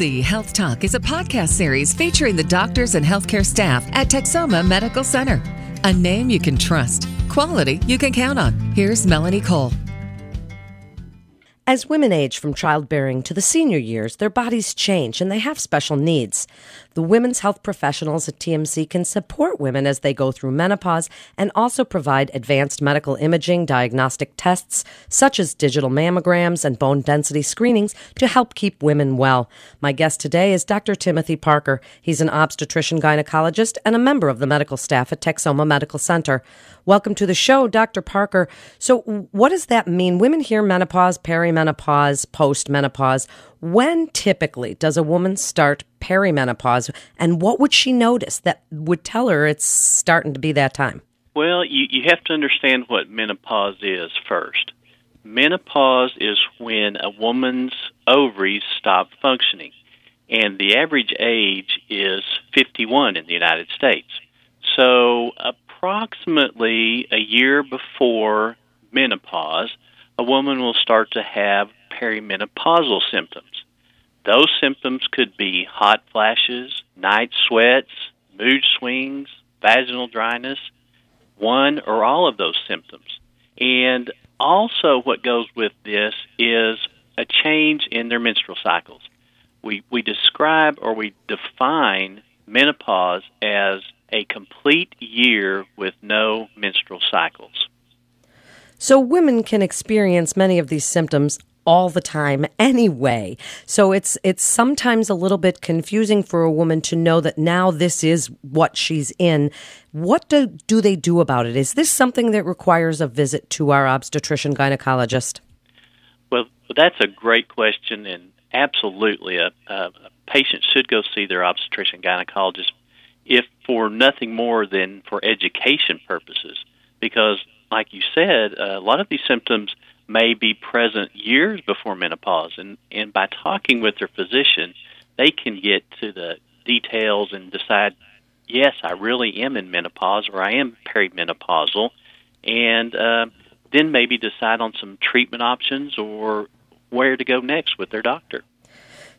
TMC Health Talk is a podcast series featuring the doctors and healthcare staff at Texoma Medical Center. A name you can trust, quality you can count on. Here's Melanie Cole. As women age from childbearing to the senior years, their bodies change and they have special needs. The women's health professionals at TMC can support women as they go through menopause and also provide advanced medical imaging diagnostic tests such as digital mammograms and bone density screenings to help keep women well. My guest today is Dr. Timothy Parker. He's an obstetrician gynecologist and a member of the medical staff at Texoma Medical Center. Welcome to the show, Dr. Parker. So, what does that mean? Women hear menopause, perimenopause, postmenopause. When typically does a woman start perimenopause, and what would she notice that would tell her it's starting to be that time? Well, you, you have to understand what menopause is first. Menopause is when a woman's ovaries stop functioning, and the average age is 51 in the United States. So, approximately a year before menopause, a woman will start to have perimenopausal symptoms. Those symptoms could be hot flashes, night sweats, mood swings, vaginal dryness, one or all of those symptoms. And also, what goes with this is a change in their menstrual cycles. We, we describe or we define menopause as a complete year with no menstrual cycles. So, women can experience many of these symptoms all the time anyway. So it's it's sometimes a little bit confusing for a woman to know that now this is what she's in. What do do they do about it? Is this something that requires a visit to our obstetrician gynecologist? Well, that's a great question and absolutely a, a patient should go see their obstetrician gynecologist if for nothing more than for education purposes. Because, like you said, a lot of these symptoms may be present years before menopause, and, and by talking with their physician, they can get to the details and decide, yes, I really am in menopause or I am perimenopausal, and uh, then maybe decide on some treatment options or where to go next with their doctor.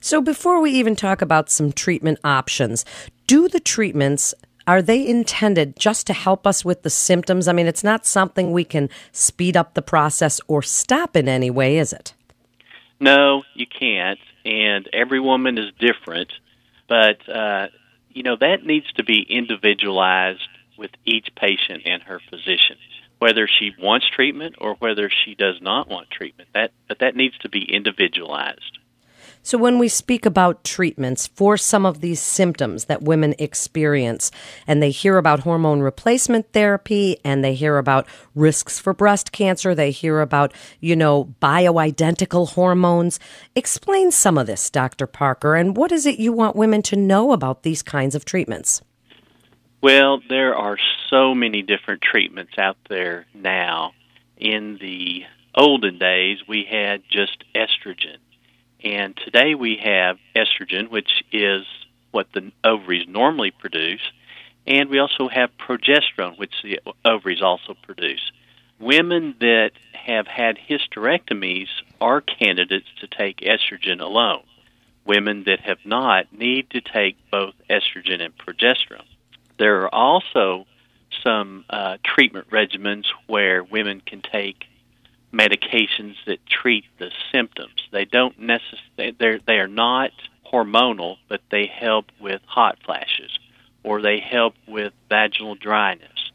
So, before we even talk about some treatment options, do the treatments are they intended just to help us with the symptoms? I mean, it's not something we can speed up the process or stop in any way, is it? No, you can't. And every woman is different. But, uh, you know, that needs to be individualized with each patient and her physician, whether she wants treatment or whether she does not want treatment. That, but that needs to be individualized. So, when we speak about treatments for some of these symptoms that women experience, and they hear about hormone replacement therapy, and they hear about risks for breast cancer, they hear about, you know, bioidentical hormones, explain some of this, Dr. Parker, and what is it you want women to know about these kinds of treatments? Well, there are so many different treatments out there now. In the olden days, we had just estrogen and today we have estrogen, which is what the ovaries normally produce, and we also have progesterone, which the ovaries also produce. Women that have had hysterectomies are candidates to take estrogen alone. Women that have not need to take both estrogen and progesterone. There are also some uh, treatment regimens where women can take medications that treat the symptoms. They don't necessarily they're they are not hormonal, but they help with hot flashes, or they help with vaginal dryness,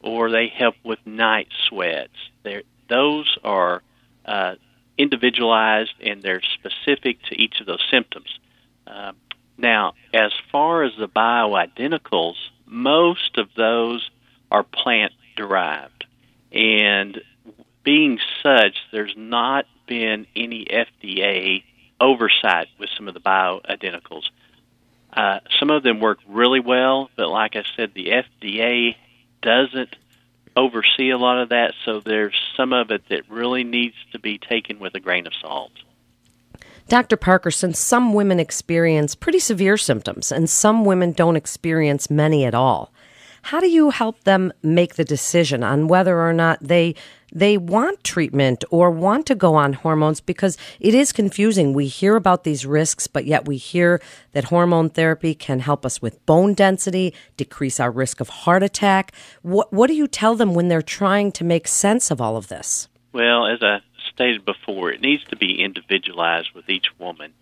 or they help with night sweats. They're, those are uh, individualized and they're specific to each of those symptoms. Uh, now, as far as the bioidenticals, most of those are plant derived, and being such, there's not been any FDA oversight with some of the bioidenticals. Uh, some of them work really well, but like I said, the FDA doesn't oversee a lot of that, so there's some of it that really needs to be taken with a grain of salt. Dr. Parker, since some women experience pretty severe symptoms and some women don't experience many at all, how do you help them make the decision on whether or not they they want treatment or want to go on hormones because it is confusing. We hear about these risks, but yet we hear that hormone therapy can help us with bone density, decrease our risk of heart attack. What, what do you tell them when they're trying to make sense of all of this? Well, as I stated before, it needs to be individualized with each woman.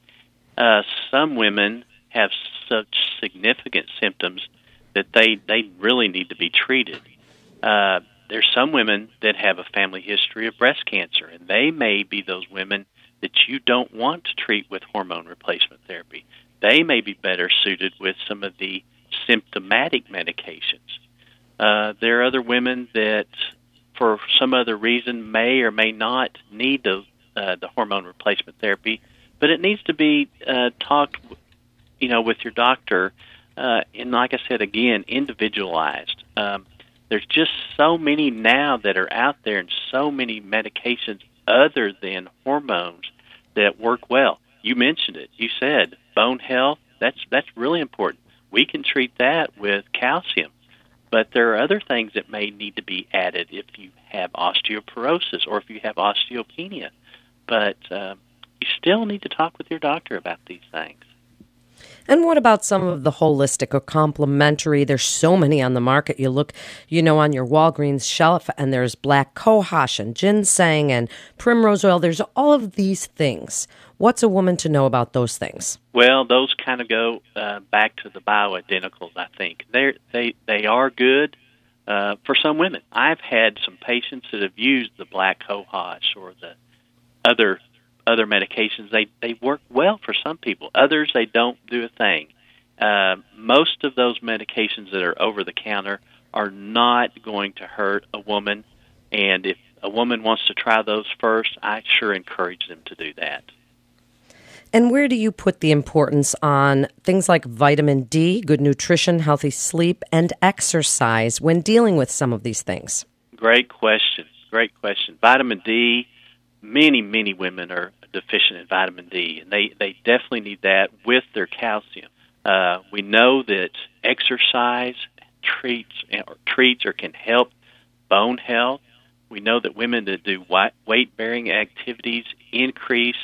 Uh, some women have such significant symptoms that they, they really need to be treated. Uh, there's some women that have a family history of breast cancer, and they may be those women that you don't want to treat with hormone replacement therapy. They may be better suited with some of the symptomatic medications. Uh, there are other women that, for some other reason, may or may not need the uh, the hormone replacement therapy, but it needs to be uh, talked, you know, with your doctor. Uh, and like I said again, individualized. Um, there's just so many now that are out there and so many medications other than hormones that work well. You mentioned it. You said bone health. That's that's really important. We can treat that with calcium, but there are other things that may need to be added if you have osteoporosis or if you have osteopenia. But uh, you still need to talk with your doctor about these things. And what about some of the holistic or complementary? There's so many on the market. You look, you know, on your Walgreens shelf, and there's black cohosh and ginseng and primrose oil. There's all of these things. What's a woman to know about those things? Well, those kind of go uh, back to the bioidenticals. I think they they they are good uh, for some women. I've had some patients that have used the black cohosh or the other other medications, they they work well for some people. Others they don't do a thing. Uh, most of those medications that are over the counter are not going to hurt a woman, and if a woman wants to try those first, I sure encourage them to do that. And where do you put the importance on things like vitamin D, good nutrition, healthy sleep, and exercise when dealing with some of these things? Great question. Great question. Vitamin D, many, many women are deficient in vitamin D, and they, they definitely need that with their calcium. Uh, we know that exercise treats or treats or can help bone health. We know that women that do weight bearing activities increase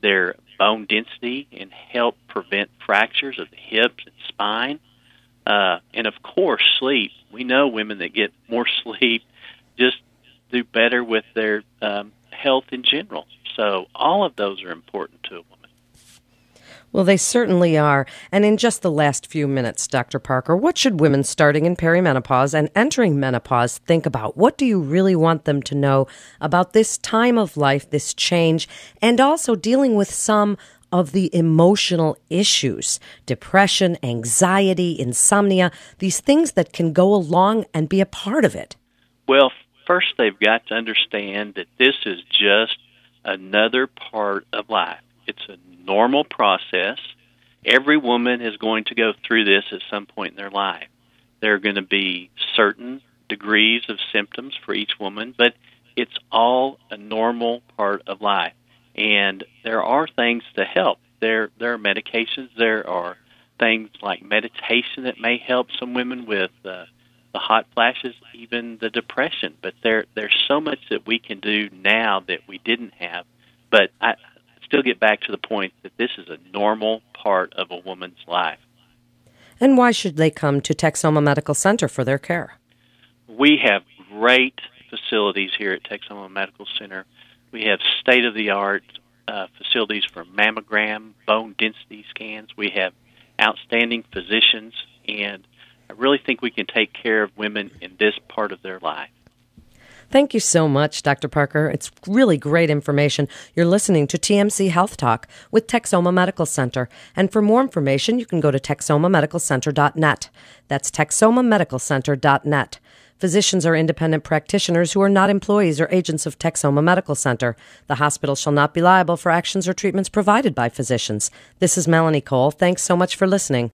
their bone density and help prevent fractures of the hips and spine. Uh, and of course, sleep. We know women that get more sleep just do better with their um, health in general. So all of those are important to a woman. Well, they certainly are. And in just the last few minutes, Dr. Parker, what should women starting in perimenopause and entering menopause think about? What do you really want them to know about this time of life, this change, and also dealing with some of the emotional issues depression, anxiety, insomnia, these things that can go along and be a part of it? Well, first they've got to understand that this is just another part of life. It's a normal process. Every woman is going to go through this at some point in their life. There are going to be certain degrees of symptoms for each woman, but it's all a normal part of life. And there are things to help. There, there are medications. There are things like meditation that may help some women with uh, the hot flashes, even the depression. But there there's so much that we can do now that we didn't have. But I still get back to the point that this is a normal part of a woman's life. And why should they come to Texoma Medical Center for their care? We have great facilities here at Texoma Medical Center. We have state of the art uh, facilities for mammogram, bone density scans. We have outstanding physicians, and I really think we can take care of women in this part of their life. Thank you so much, Dr. Parker. It's really great information. You're listening to TMC Health Talk with Texoma Medical Center. And for more information, you can go to texomamedicalcenter.net. That's texomamedicalcenter.net. Physicians are independent practitioners who are not employees or agents of Texoma Medical Center. The hospital shall not be liable for actions or treatments provided by physicians. This is Melanie Cole. Thanks so much for listening.